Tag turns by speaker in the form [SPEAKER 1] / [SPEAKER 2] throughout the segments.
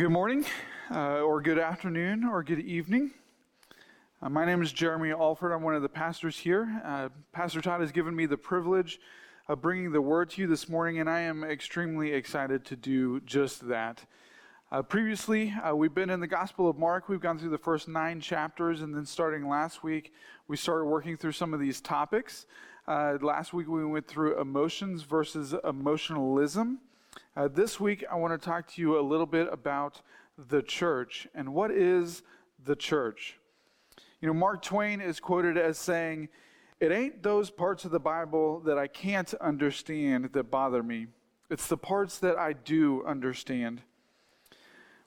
[SPEAKER 1] Good morning, uh, or good afternoon, or good evening. Uh, my name is Jeremy Alford. I'm one of the pastors here. Uh, Pastor Todd has given me the privilege of bringing the word to you this morning, and I am extremely excited to do just that. Uh, previously, uh, we've been in the Gospel of Mark. We've gone through the first nine chapters, and then starting last week, we started working through some of these topics. Uh, last week, we went through emotions versus emotionalism. Uh, this week, I want to talk to you a little bit about the church and what is the church. You know, Mark Twain is quoted as saying, It ain't those parts of the Bible that I can't understand that bother me, it's the parts that I do understand.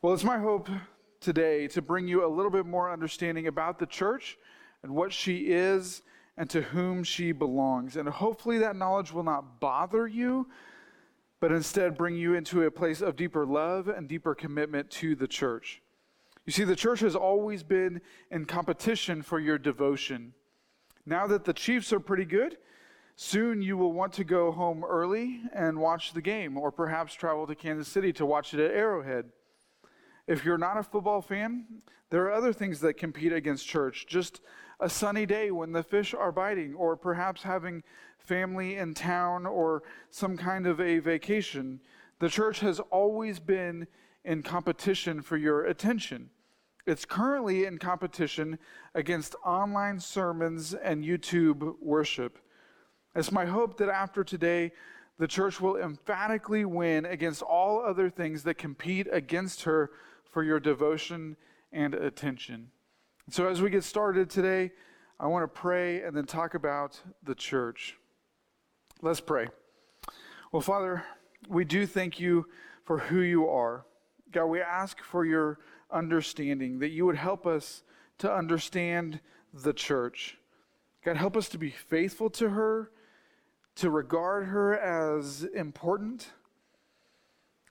[SPEAKER 1] Well, it's my hope today to bring you a little bit more understanding about the church and what she is and to whom she belongs. And hopefully, that knowledge will not bother you but instead bring you into a place of deeper love and deeper commitment to the church. You see, the church has always been in competition for your devotion. Now that the Chiefs are pretty good, soon you will want to go home early and watch the game, or perhaps travel to Kansas City to watch it at Arrowhead. If you're not a football fan, there are other things that compete against church. Just a sunny day when the fish are biting, or perhaps having family in town or some kind of a vacation. The church has always been in competition for your attention. It's currently in competition against online sermons and YouTube worship. It's my hope that after today, the church will emphatically win against all other things that compete against her for your devotion and attention. So, as we get started today, I want to pray and then talk about the church. Let's pray. Well, Father, we do thank you for who you are. God, we ask for your understanding, that you would help us to understand the church. God, help us to be faithful to her to regard her as important.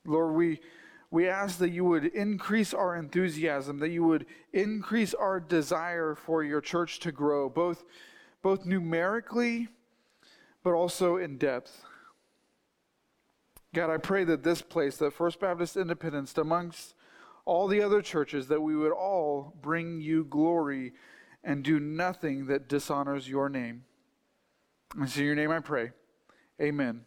[SPEAKER 1] Lord, we, we ask that you would increase our enthusiasm, that you would increase our desire for your church to grow, both, both numerically, but also in depth. God, I pray that this place, that First Baptist Independence, amongst all the other churches, that we would all bring you glory and do nothing that dishonors your name. It's in your name I pray. Amen.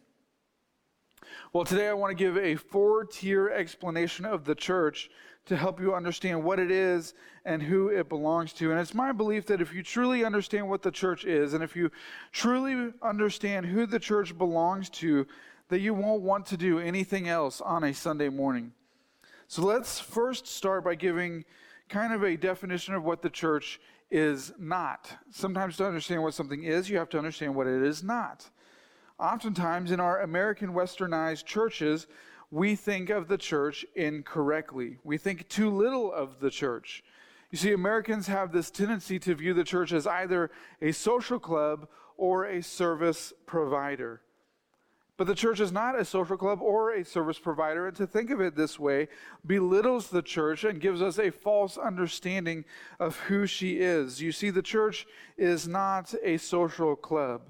[SPEAKER 1] Well, today I want to give a four tier explanation of the church to help you understand what it is and who it belongs to. And it's my belief that if you truly understand what the church is, and if you truly understand who the church belongs to, that you won't want to do anything else on a Sunday morning. So let's first start by giving kind of a definition of what the church is not. Sometimes to understand what something is, you have to understand what it is not. Oftentimes in our American westernized churches, we think of the church incorrectly. We think too little of the church. You see, Americans have this tendency to view the church as either a social club or a service provider. But the church is not a social club or a service provider, and to think of it this way belittles the church and gives us a false understanding of who she is. You see, the church is not a social club.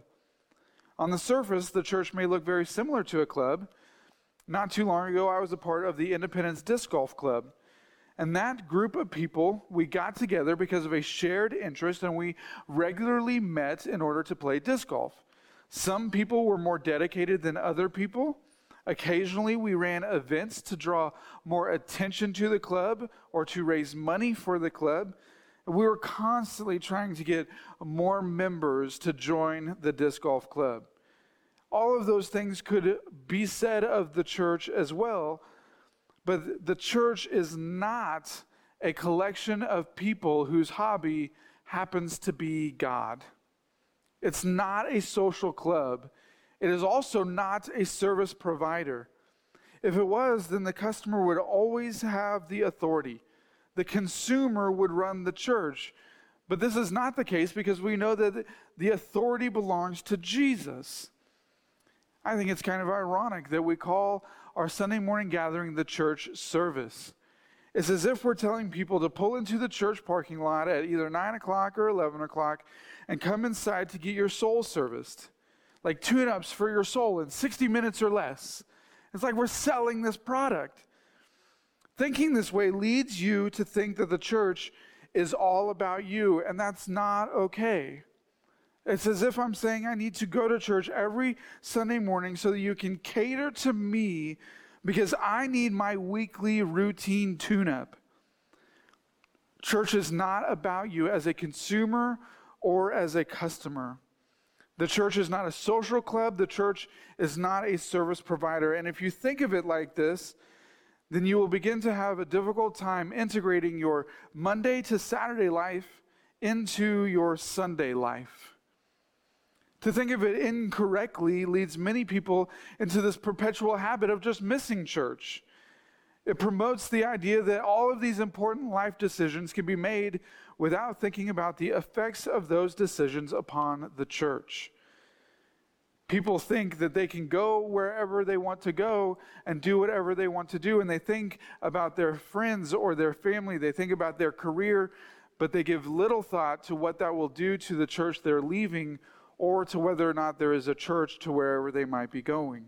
[SPEAKER 1] On the surface, the church may look very similar to a club. Not too long ago, I was a part of the Independence Disc Golf Club. And that group of people, we got together because of a shared interest and we regularly met in order to play disc golf. Some people were more dedicated than other people. Occasionally, we ran events to draw more attention to the club or to raise money for the club. We were constantly trying to get more members to join the disc golf club. All of those things could be said of the church as well, but the church is not a collection of people whose hobby happens to be God. It's not a social club. It is also not a service provider. If it was, then the customer would always have the authority. The consumer would run the church. But this is not the case because we know that the authority belongs to Jesus. I think it's kind of ironic that we call our Sunday morning gathering the church service. It's as if we're telling people to pull into the church parking lot at either 9 o'clock or 11 o'clock and come inside to get your soul serviced. Like tune ups for your soul in 60 minutes or less. It's like we're selling this product. Thinking this way leads you to think that the church is all about you, and that's not okay. It's as if I'm saying I need to go to church every Sunday morning so that you can cater to me because I need my weekly routine tune up. Church is not about you as a consumer or as a customer. The church is not a social club. The church is not a service provider. And if you think of it like this, then you will begin to have a difficult time integrating your Monday to Saturday life into your Sunday life. To think of it incorrectly leads many people into this perpetual habit of just missing church. It promotes the idea that all of these important life decisions can be made without thinking about the effects of those decisions upon the church. People think that they can go wherever they want to go and do whatever they want to do, and they think about their friends or their family, they think about their career, but they give little thought to what that will do to the church they're leaving or to whether or not there is a church to wherever they might be going.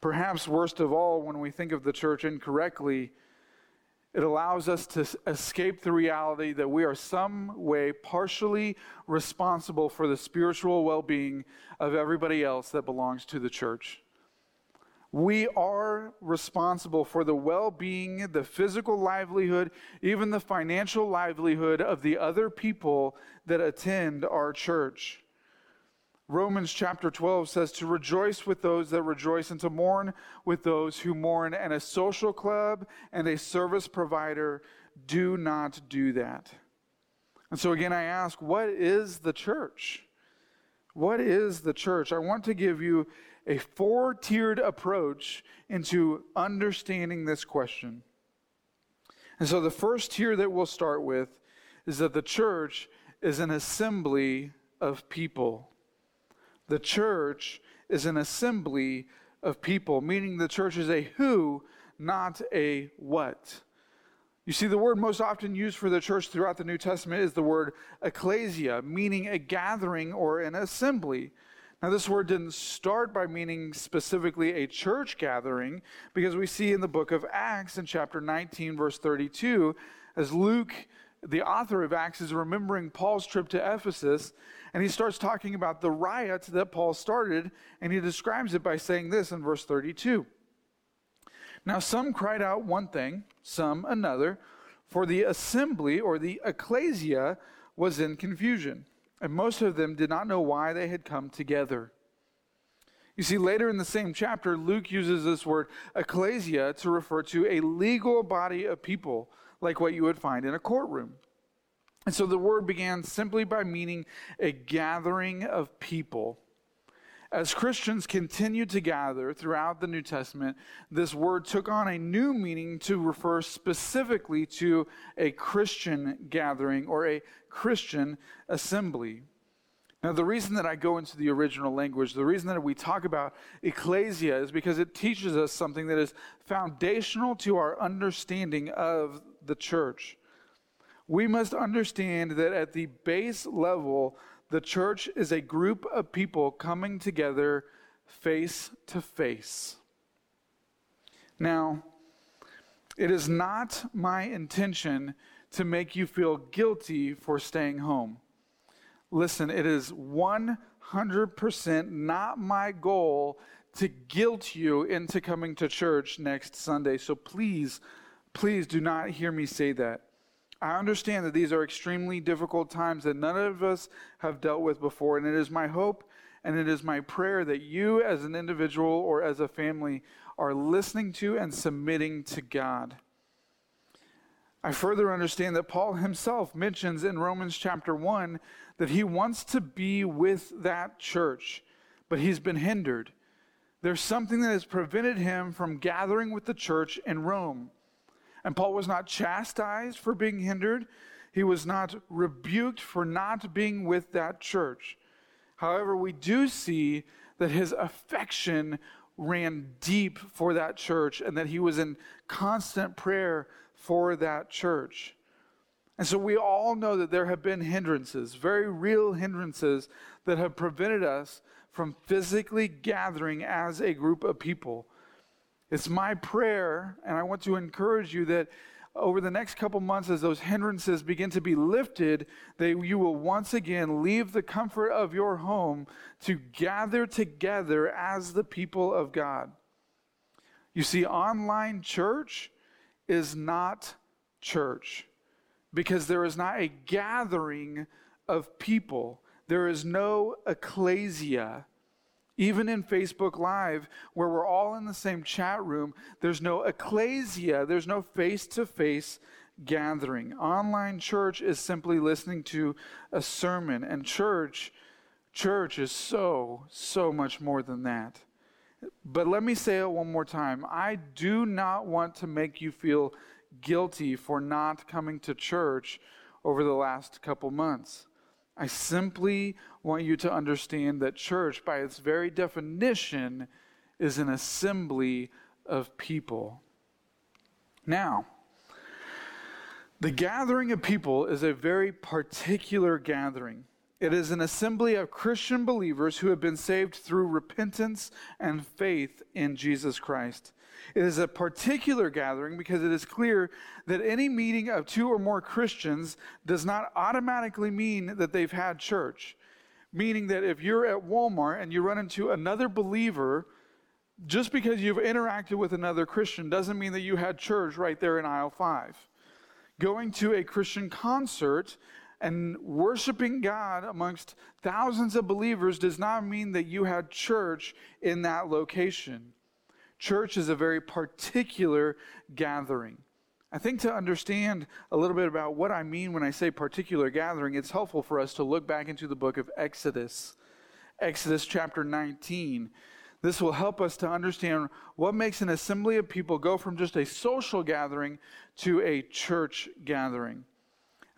[SPEAKER 1] Perhaps worst of all, when we think of the church incorrectly, it allows us to escape the reality that we are some way partially responsible for the spiritual well being of everybody else that belongs to the church. We are responsible for the well being, the physical livelihood, even the financial livelihood of the other people that attend our church. Romans chapter 12 says to rejoice with those that rejoice and to mourn with those who mourn. And a social club and a service provider do not do that. And so, again, I ask, what is the church? What is the church? I want to give you a four tiered approach into understanding this question. And so, the first tier that we'll start with is that the church is an assembly of people. The church is an assembly of people, meaning the church is a who, not a what. You see, the word most often used for the church throughout the New Testament is the word ecclesia, meaning a gathering or an assembly. Now, this word didn't start by meaning specifically a church gathering, because we see in the book of Acts in chapter 19, verse 32, as Luke, the author of Acts, is remembering Paul's trip to Ephesus, and he starts talking about the riot that Paul started, and he describes it by saying this in verse 32. Now, some cried out one thing, some another, for the assembly or the ecclesia was in confusion, and most of them did not know why they had come together. You see, later in the same chapter, Luke uses this word ecclesia to refer to a legal body of people, like what you would find in a courtroom. And so the word began simply by meaning a gathering of people. As Christians continued to gather throughout the New Testament, this word took on a new meaning to refer specifically to a Christian gathering or a Christian assembly. Now, the reason that I go into the original language, the reason that we talk about ecclesia is because it teaches us something that is foundational to our understanding of the church we must understand that at the base level, the church is a group of people coming together face to face. Now, it is not my intention to make you feel guilty for staying home. Listen, it is 100% not my goal to guilt you into coming to church next Sunday. So please, please do not hear me say that. I understand that these are extremely difficult times that none of us have dealt with before, and it is my hope and it is my prayer that you, as an individual or as a family, are listening to and submitting to God. I further understand that Paul himself mentions in Romans chapter 1 that he wants to be with that church, but he's been hindered. There's something that has prevented him from gathering with the church in Rome. And Paul was not chastised for being hindered, he was not rebuked for not being with that church. However, we do see that his affection ran deep for that church and that he was in constant prayer for that church. And so we all know that there have been hindrances, very real hindrances, that have prevented us from physically gathering as a group of people. It's my prayer, and I want to encourage you that over the next couple months, as those hindrances begin to be lifted, that you will once again leave the comfort of your home to gather together as the people of God. You see, online church is not church because there is not a gathering of people, there is no ecclesia. Even in Facebook Live, where we're all in the same chat room, there's no ecclesia, there's no face to face gathering. Online church is simply listening to a sermon, and church, church is so, so much more than that. But let me say it one more time. I do not want to make you feel guilty for not coming to church over the last couple months. I simply want you to understand that church, by its very definition, is an assembly of people. Now, the gathering of people is a very particular gathering. It is an assembly of Christian believers who have been saved through repentance and faith in Jesus Christ. It is a particular gathering because it is clear that any meeting of two or more Christians does not automatically mean that they've had church. Meaning that if you're at Walmart and you run into another believer, just because you've interacted with another Christian doesn't mean that you had church right there in aisle five. Going to a Christian concert and worshiping God amongst thousands of believers does not mean that you had church in that location. Church is a very particular gathering. I think to understand a little bit about what I mean when I say particular gathering, it's helpful for us to look back into the book of Exodus, Exodus chapter 19. This will help us to understand what makes an assembly of people go from just a social gathering to a church gathering.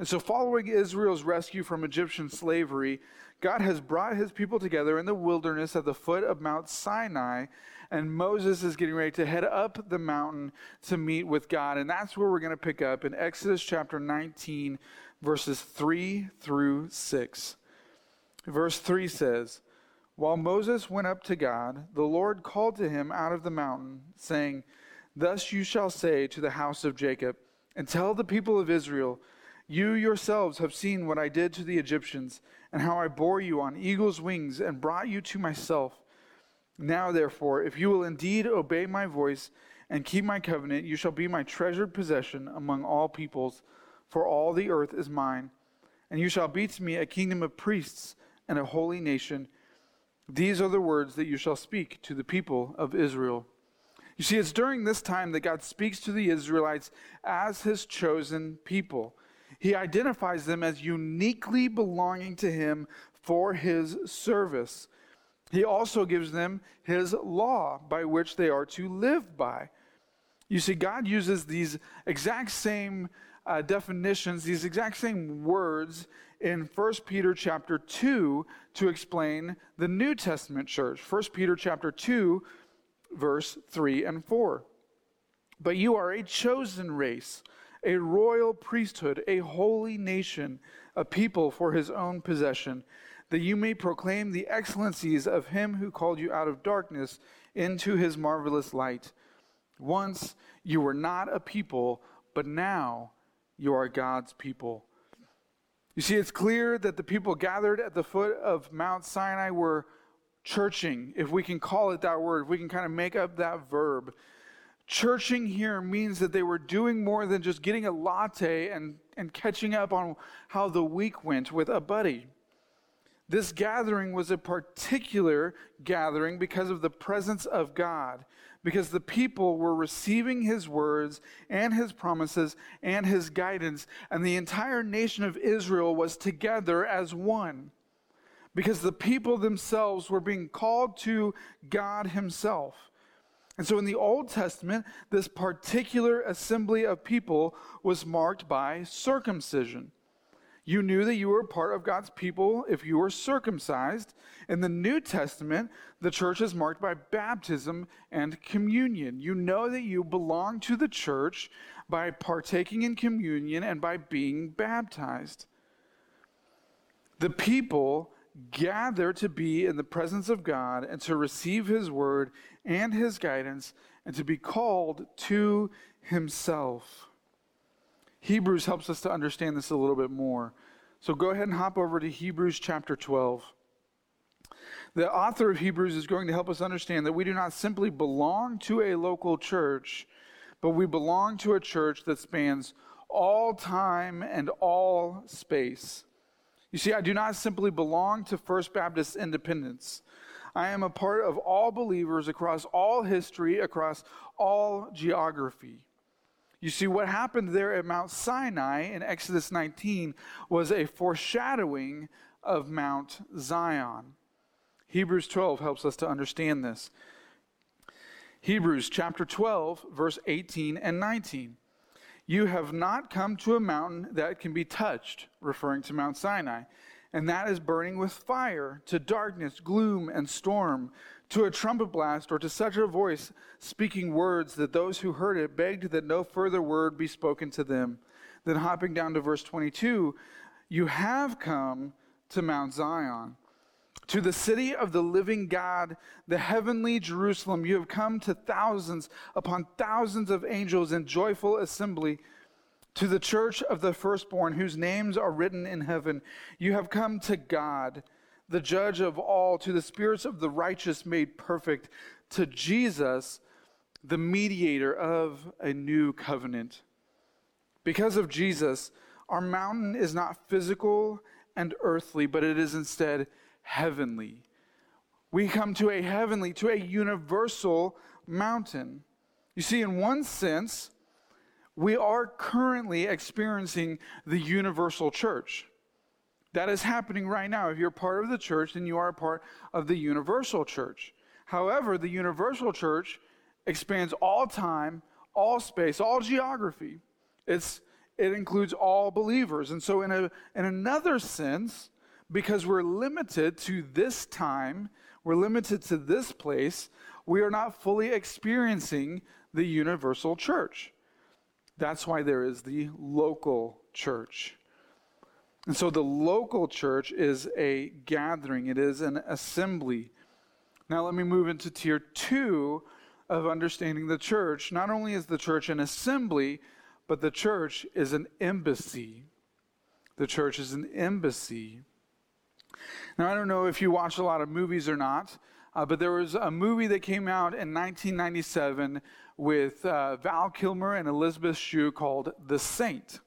[SPEAKER 1] And so, following Israel's rescue from Egyptian slavery, God has brought his people together in the wilderness at the foot of Mount Sinai and Moses is getting ready to head up the mountain to meet with God. And that's where we're going to pick up in Exodus chapter 19, verses 3 through 6. Verse 3 says, While Moses went up to God, the Lord called to him out of the mountain, saying, Thus you shall say to the house of Jacob, and tell the people of Israel, You yourselves have seen what I did to the Egyptians, and how I bore you on eagle's wings and brought you to myself. Now, therefore, if you will indeed obey my voice and keep my covenant, you shall be my treasured possession among all peoples, for all the earth is mine. And you shall be to me a kingdom of priests and a holy nation. These are the words that you shall speak to the people of Israel. You see, it's during this time that God speaks to the Israelites as his chosen people. He identifies them as uniquely belonging to him for his service. He also gives them his law by which they are to live by. You see, God uses these exact same uh, definitions, these exact same words in 1 Peter chapter 2 to explain the New Testament church. 1 Peter chapter 2, verse 3 and 4. But you are a chosen race, a royal priesthood, a holy nation, a people for his own possession that you may proclaim the excellencies of him who called you out of darkness into his marvelous light. Once you were not a people, but now you are God's people. You see, it's clear that the people gathered at the foot of Mount Sinai were churching, if we can call it that word, if we can kind of make up that verb. Churching here means that they were doing more than just getting a latte and, and catching up on how the week went with a buddy. This gathering was a particular gathering because of the presence of God, because the people were receiving his words and his promises and his guidance, and the entire nation of Israel was together as one. Because the people themselves were being called to God himself. And so in the Old Testament, this particular assembly of people was marked by circumcision. You knew that you were part of God's people if you were circumcised. In the New Testament, the church is marked by baptism and communion. You know that you belong to the church by partaking in communion and by being baptized. The people gather to be in the presence of God and to receive his word and his guidance and to be called to himself. Hebrews helps us to understand this a little bit more. So go ahead and hop over to Hebrews chapter 12. The author of Hebrews is going to help us understand that we do not simply belong to a local church, but we belong to a church that spans all time and all space. You see, I do not simply belong to First Baptist Independence. I am a part of all believers across all history, across all geography. You see, what happened there at Mount Sinai in Exodus 19 was a foreshadowing of Mount Zion. Hebrews 12 helps us to understand this. Hebrews chapter 12, verse 18 and 19. You have not come to a mountain that can be touched, referring to Mount Sinai, and that is burning with fire, to darkness, gloom, and storm, to a trumpet blast, or to such a voice speaking words that those who heard it begged that no further word be spoken to them. Then, hopping down to verse 22, you have come to Mount Zion to the city of the living God, the heavenly Jerusalem, you have come to thousands upon thousands of angels in joyful assembly. To the church of the firstborn, whose names are written in heaven, you have come to God, the judge of all, to the spirits of the righteous made perfect, to Jesus, the mediator of a new covenant. Because of Jesus, our mountain is not physical and earthly, but it is instead heavenly. We come to a heavenly, to a universal mountain. You see, in one sense, we are currently experiencing the universal church. That is happening right now. If you're part of the church, then you are a part of the universal church. However, the universal church expands all time, all space, all geography. It's, it includes all believers. And so, in, a, in another sense, because we're limited to this time, we're limited to this place, we are not fully experiencing the universal church. That's why there is the local church. And so the local church is a gathering, it is an assembly. Now, let me move into tier two of understanding the church. Not only is the church an assembly, but the church is an embassy. The church is an embassy. Now, I don't know if you watch a lot of movies or not, uh, but there was a movie that came out in 1997 with uh, Val Kilmer and Elizabeth Shue called The Saint.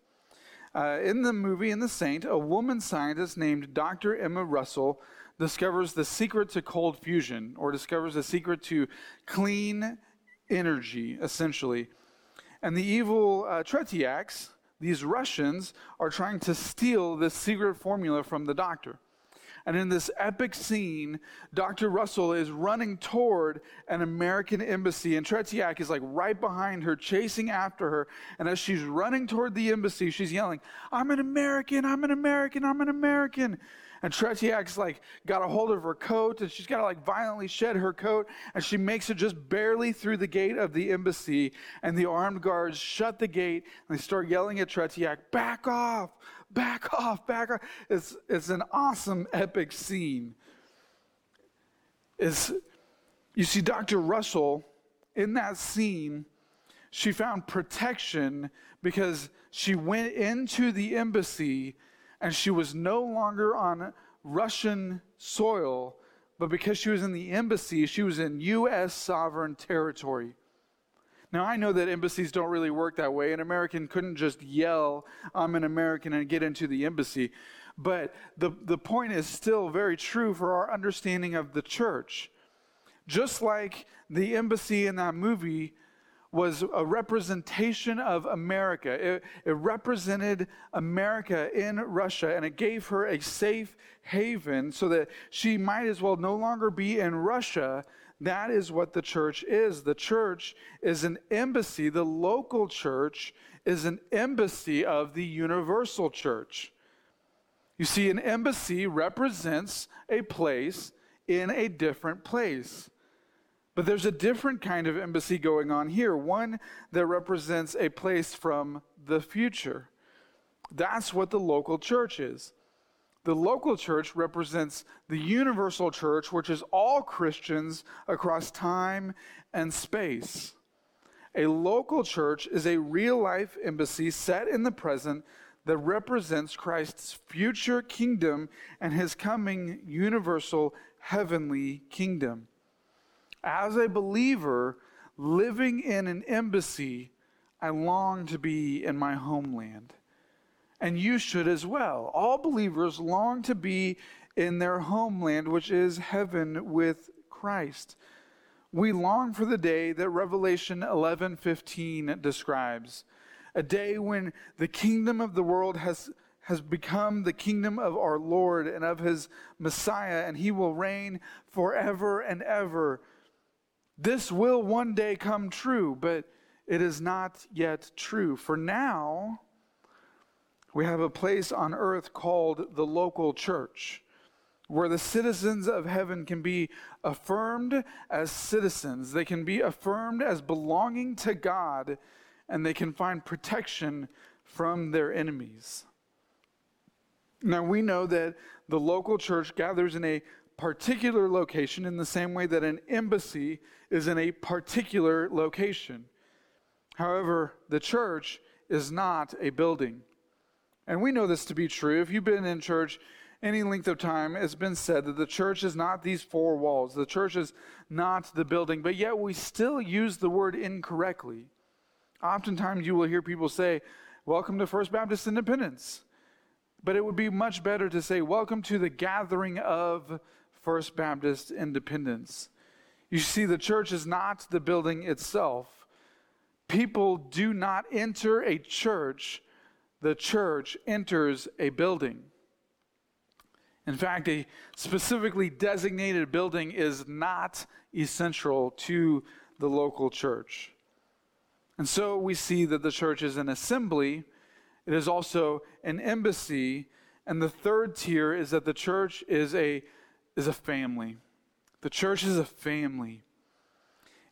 [SPEAKER 1] Uh, in the movie, in The Saint, a woman scientist named Dr. Emma Russell discovers the secret to cold fusion, or discovers the secret to clean energy, essentially. And the evil uh, Tretiaks, these Russians, are trying to steal this secret formula from the doctor. And in this epic scene, Dr. Russell is running toward an American embassy, and Tretiak is like right behind her, chasing after her. And as she's running toward the embassy, she's yelling, I'm an American, I'm an American, I'm an American. And Tretiak's like got a hold of her coat and she's got to like violently shed her coat and she makes it just barely through the gate of the embassy. And the armed guards shut the gate and they start yelling at Tretiak, back off, back off, back off. It's, it's an awesome, epic scene. It's, you see, Dr. Russell, in that scene, she found protection because she went into the embassy and she was no longer on Russian soil, but because she was in the embassy, she was in U.S. sovereign territory. Now, I know that embassies don't really work that way. An American couldn't just yell, I'm an American, and get into the embassy. But the, the point is still very true for our understanding of the church. Just like the embassy in that movie was a representation of America, it, it represented America in Russia, and it gave her a safe haven so that she might as well no longer be in Russia that is what the church is. The church is an embassy. The local church is an embassy of the universal church. You see, an embassy represents a place in a different place. But there's a different kind of embassy going on here, one that represents a place from the future. That's what the local church is. The local church represents the universal church, which is all Christians across time and space. A local church is a real life embassy set in the present that represents Christ's future kingdom and his coming universal heavenly kingdom. As a believer living in an embassy, I long to be in my homeland. And you should as well. All believers long to be in their homeland, which is heaven with Christ. We long for the day that Revelation 11:15 describes, a day when the kingdom of the world has has become the kingdom of our Lord and of his Messiah, and he will reign forever and ever. This will one day come true, but it is not yet true. For now, we have a place on earth called the local church, where the citizens of heaven can be affirmed as citizens. They can be affirmed as belonging to God, and they can find protection from their enemies. Now, we know that the local church gathers in a particular location in the same way that an embassy is in a particular location. However, the church is not a building. And we know this to be true. If you've been in church any length of time, it's been said that the church is not these four walls. The church is not the building, but yet we still use the word incorrectly. Oftentimes you will hear people say, Welcome to First Baptist Independence. But it would be much better to say, Welcome to the gathering of First Baptist Independence. You see, the church is not the building itself. People do not enter a church, the church enters a building. In fact, a specifically designated building is not essential to the local church. And so we see that the church is an assembly it is also an embassy. And the third tier is that the church is a, is a family. The church is a family.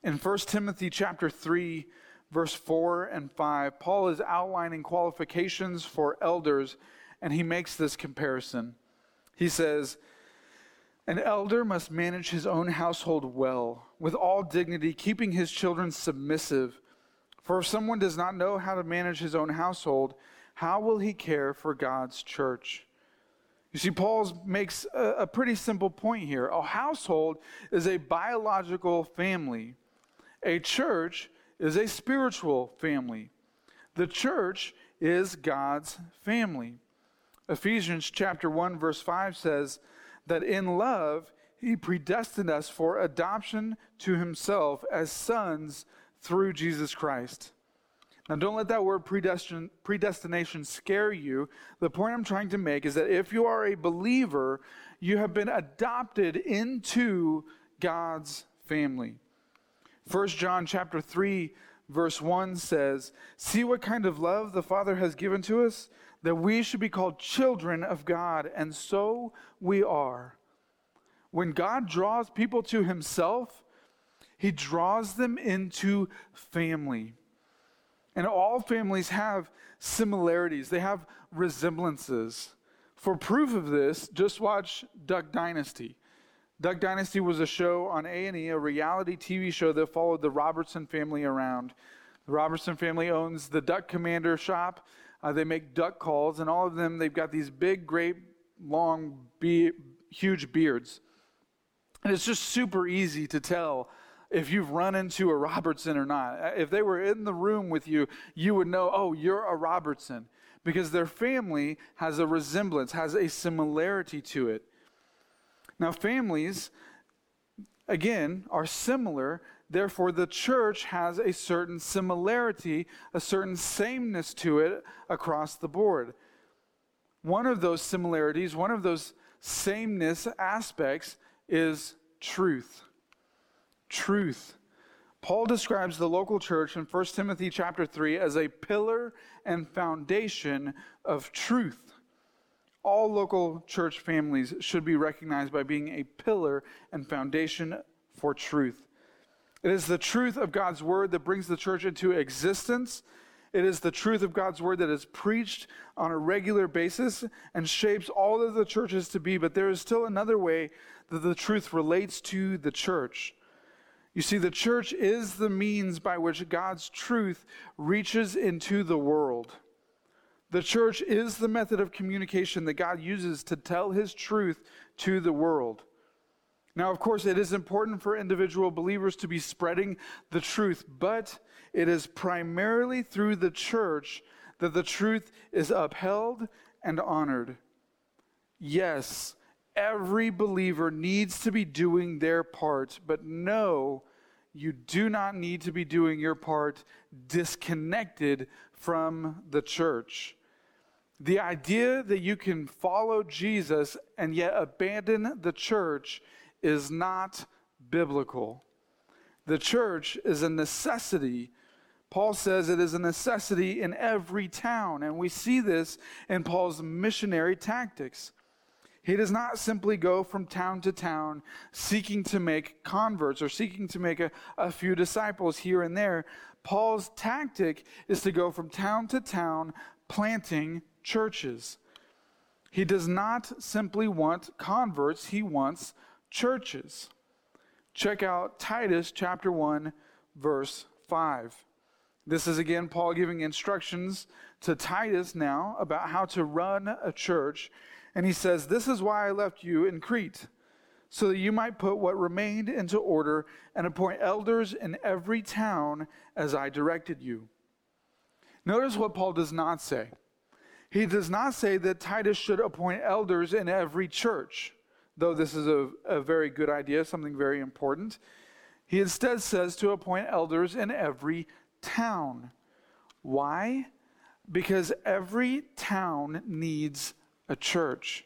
[SPEAKER 1] In 1 Timothy chapter 3, verse 4 and 5, Paul is outlining qualifications for elders, and he makes this comparison. He says, An elder must manage his own household well, with all dignity, keeping his children submissive. For if someone does not know how to manage his own household, how will he care for God's church? You see, Paul makes a, a, pretty simple point here. A household is a biological family, a church is a spiritual family. The church is God's family. Ephesians chapter 1 verse 5 says that in love he predestined us for adoption to himself as sons through Jesus Christ. Now, don't let that word predestin- predestination scare you. The point I'm trying to make is that if you are a believer, you have been adopted into God's family. 1 John chapter 3 verse 1 says, "See what kind of love the Father has given to us that we should be called children of God, and so we are." When God draws people to himself, he draws them into family. And all families have similarities, they have resemblances. For proof of this, just watch Duck Dynasty. Duck Dynasty was a show on A&E, a reality TV show that followed the Robertson family around. The Robertson family owns the Duck Commander shop. Uh, they make duck calls, and all of them, they've got these big, great, long, be- huge beards. And it's just super easy to tell if you've run into a Robertson or not. Uh, if they were in the room with you, you would know, oh, you're a Robertson, because their family has a resemblance, has a similarity to it. Now, families, again, are similar. Therefore, the church has a certain similarity, a certain sameness to it across the board. One of those similarities, one of those sameness aspects is truth truth. Paul describes the local church in 1 Timothy chapter 3 as a pillar and foundation of truth. All local church families should be recognized by being a pillar and foundation for truth. It is the truth of God's word that brings the church into existence It is the truth of God's word that is preached on a regular basis and shapes all of the churches to be. But there is still another way that the truth relates to the church. You see, the church is the means by which God's truth reaches into the world. The church is the method of communication that God uses to tell his truth to the world. Now, of course, it is important for individual believers to be spreading the truth, but it is primarily through the church that the truth is upheld and honored. Yes, every believer needs to be doing their part, but no, you do not need to be doing your part disconnected from the church. The idea that you can follow Jesus and yet abandon the church is not biblical. The church is a necessity. Paul says it is a necessity in every town, and we see this in Paul's missionary tactics. He does not simply go from town to town seeking to make converts or seeking to make a, a few disciples here and there. Paul's tactic is to go from town to town planting churches. He does not simply want converts, he wants churches. Check out Titus chapter 1, verse 5. This is again Paul giving instructions to Titus now about how to run a church. And he says, This is why I left you in Crete, so that you might put what remained into order and appoint elders in every town as I directed you. Notice what Paul does not say. He does not say that Titus should appoint elders in every church though this is a, a very good idea, something very important. He instead says to appoint elders in every town. Why? Because every town needs a church.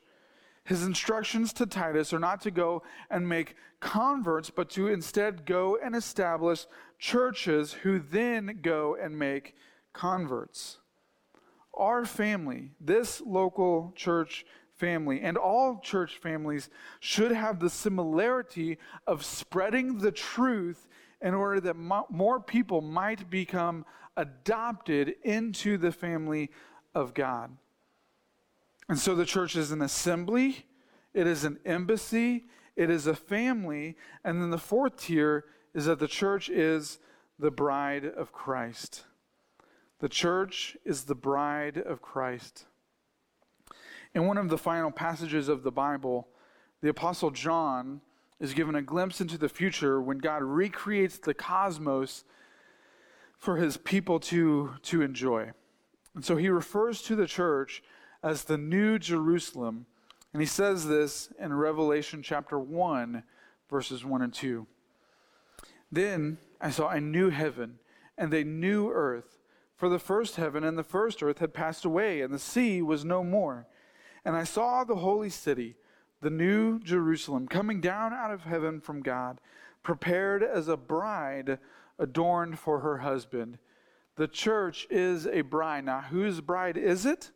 [SPEAKER 1] His instructions to Titus are not to go and make converts, but to instead go and establish churches who then go and make converts. Our family, this local church family and all church families should have the similarity of spreading the truth in order that more people might become adopted into the family of God. And so the church is an assembly, it is an embassy, it is a family, and then the fourth tier is that the church is the bride of Christ. The church is the bride of Christ. In one of the final passages of the Bible, the Apostle John is given a glimpse into the future when God recreates the cosmos for his people to, to enjoy. And so he refers to the church as the New Jerusalem. And he says this in Revelation chapter 1, verses 1 and 2. Then I saw a new heaven and a new earth, for the first heaven and the first earth had passed away, and the sea was no more. And I saw the holy city, the new Jerusalem, coming down out of heaven from God, prepared as a bride adorned for her husband. The church is a bride. Now, whose bride is it?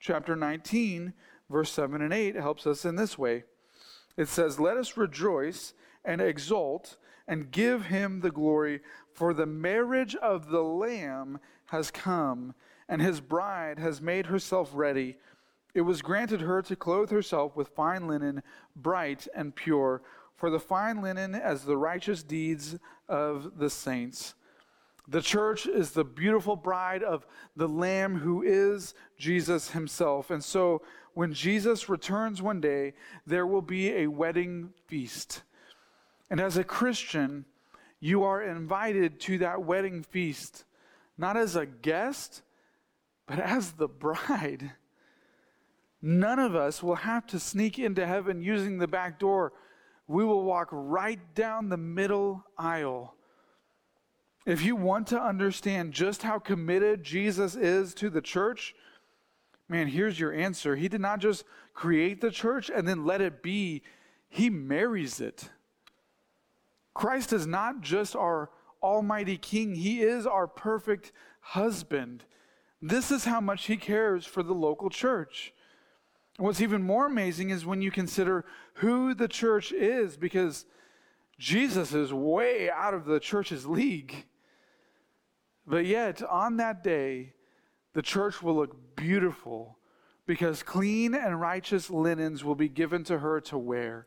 [SPEAKER 1] Chapter 19, verse 7 and 8 helps us in this way. It says, Let us rejoice and exult and give him the glory, for the marriage of the Lamb has come, and his bride has made herself ready it was granted her to clothe herself with fine linen, bright and pure, for the fine linen as the righteous deeds of the saints. The church is the beautiful bride of the Lamb who is Jesus himself. And so when Jesus returns one day, there will be a wedding feast. And as a Christian, you are invited to that wedding feast, not as a guest, but as the bride. None of us will have to sneak into heaven using the back door. We will walk right down the middle aisle. If you want to understand just how committed Jesus is to the church, man, here's your answer. He did not just create the church and then let it be, He marries it. Christ is not just our almighty King, He is our perfect husband. This is how much He cares for the local church. What's even more amazing is when you consider who the church is, because Jesus is way out of the church's league. But yet, on that day, the church will look beautiful because clean and righteous linens will be given to her to wear.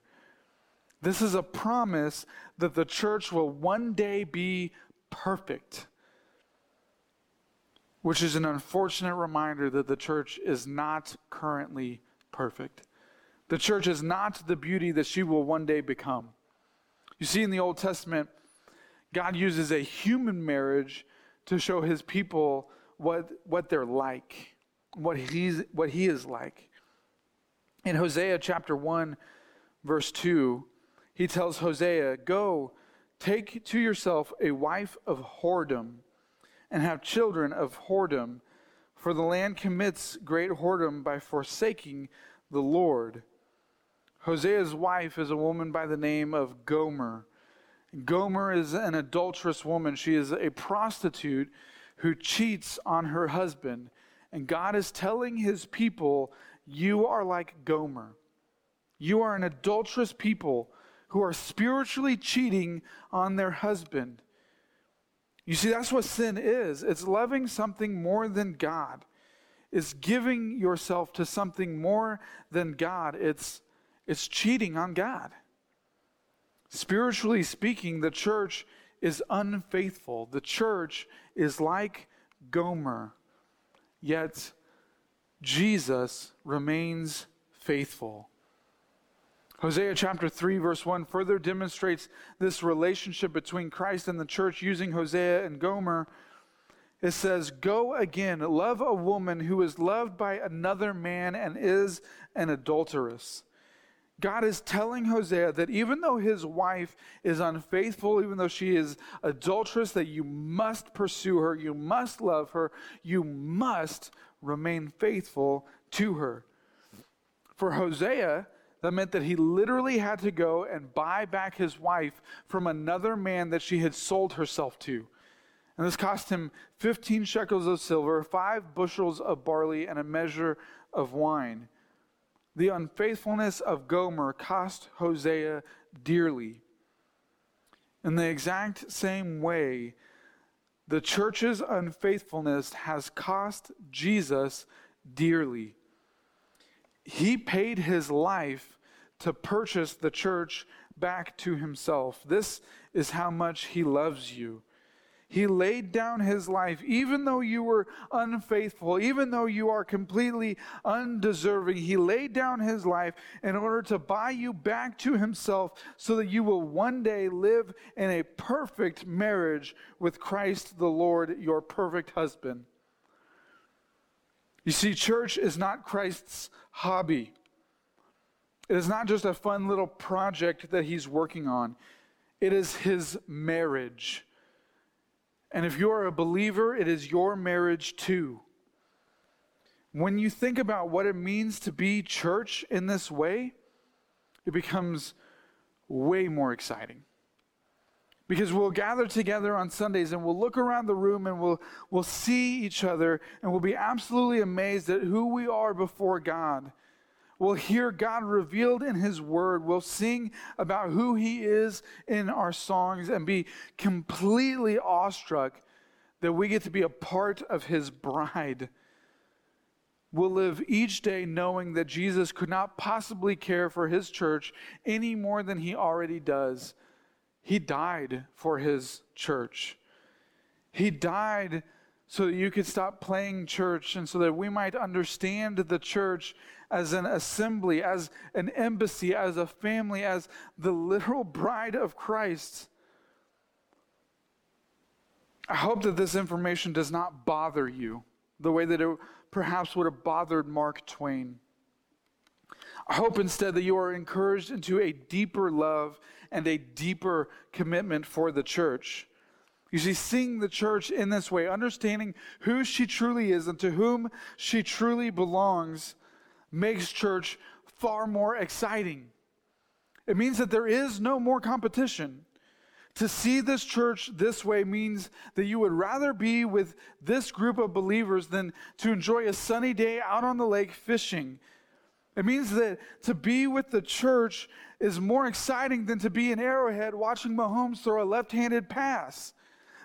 [SPEAKER 1] This is a promise that the church will one day be perfect, which is an unfortunate reminder that the church is not currently perfect. The church is not the beauty that she will one day become. You see, in the Old Testament, God uses a human marriage to show his people what, what they're like, what, he's, what he is like. In Hosea chapter 1, verse 2, he tells Hosea, Go, take to yourself a wife of whoredom, and have children of whoredom, for the land commits great whoredom by forsaking the Lord. Hosea's wife is a woman by the name of Gomer. Gomer is an adulterous woman. She is a prostitute who cheats on her husband. And God is telling his people, You are like Gomer. You are an adulterous people who are spiritually cheating on their husband. You see, that's what sin is it's loving something more than God, it's giving yourself to something more than God, it's, it's cheating on God. Spiritually speaking, the church is unfaithful. The church is like Gomer, yet Jesus remains faithful. Hosea chapter 3, verse 1 further demonstrates this relationship between Christ and the church using Hosea and Gomer. It says, Go again, love a woman who is loved by another man and is an adulteress. God is telling Hosea that even though his wife is unfaithful, even though she is adulterous, that you must pursue her, you must love her, you must remain faithful to her. For Hosea, that meant that he literally had to go and buy back his wife from another man that she had sold herself to. And this cost him 15 shekels of silver, five bushels of barley, and a measure of wine. The unfaithfulness of Gomer cost Hosea dearly. In the exact same way, the church's unfaithfulness has cost Jesus dearly. He paid his life to purchase the church back to himself. This is how much he loves you. He laid down his life, even though you were unfaithful, even though you are completely undeserving. He laid down his life in order to buy you back to himself so that you will one day live in a perfect marriage with Christ the Lord, your perfect husband. You see, church is not Christ's hobby. It is not just a fun little project that he's working on, it is his marriage. And if you're a believer, it is your marriage too. When you think about what it means to be church in this way, it becomes way more exciting. Because we'll gather together on Sundays and we'll look around the room and we'll, we'll see each other and we'll be absolutely amazed at who we are before God. We'll hear God revealed in His Word. We'll sing about who He is in our songs and be completely awestruck that we get to be a part of His bride. We'll live each day knowing that Jesus could not possibly care for His church any more than He already does. He died for His church. He died so that you could stop playing church and so that we might understand the church as an assembly, as an embassy, as a family, as the literal bride of Christ. I hope that this information does not bother you the way that it perhaps would have bothered Mark Twain. I hope instead that you are encouraged into a deeper love and a deeper commitment for the church. You see, seeing the church in this way, understanding who she truly is and to whom she truly belongs, makes church far more exciting. It means that there is no more competition. To see this church this way means that you would rather be with this group of believers than to enjoy a sunny day out on the lake fishing. It means that to be with the church is more exciting than to be in Arrowhead watching Mahomes throw a left handed pass.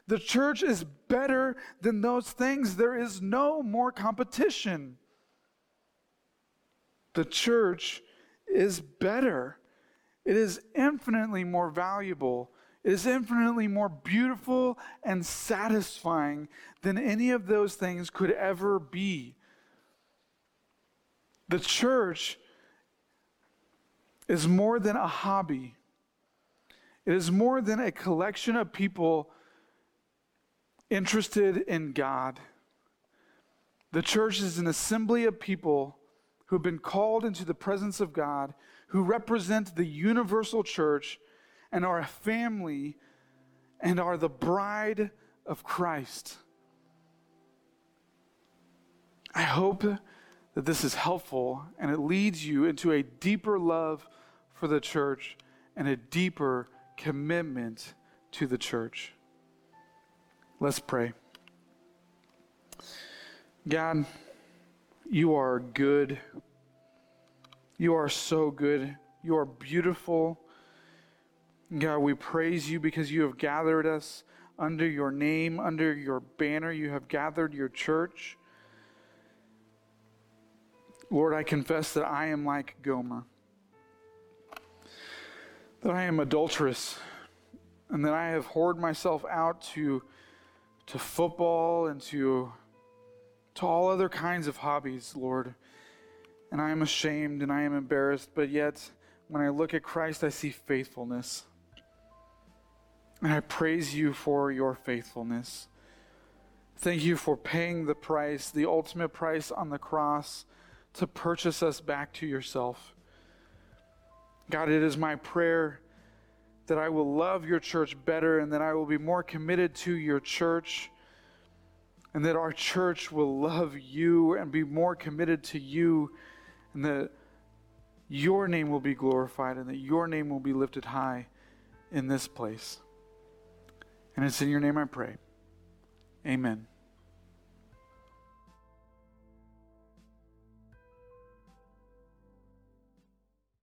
[SPEAKER 1] The church is better than those things. There is no more competition. The church is better. It is infinitely more valuable. It is infinitely more beautiful and satisfying than any of those things could ever be. The church is more than a hobby. It is more than a collection of people interested in God. The church is an assembly of people who've been called into the presence of God, who represent the universal church and are a family and are the bride of Christ. I hope that this is helpful and it leads you into a deeper love for the church and a deeper commitment to the church. Let's pray. God, you are good. You are so good. You are beautiful. God, we praise you because you have gathered us under your name, under your banner. You have gathered your church. Lord, I confess that I am like Gomer, that I am adulterous, and that I have whored myself out to, to football and to, to all other kinds of hobbies, Lord. And I am ashamed and I am embarrassed, but yet when I look at Christ, I see faithfulness. And I praise you for your faithfulness. Thank you for paying the price, the ultimate price on the cross to purchase us back to yourself. God, it is my prayer that I will love your church better and that I will be more committed to your church and that our church will love you and be more committed to you and that your name will be glorified and that your name will be lifted high in this place. And it's in your name I pray. Amen.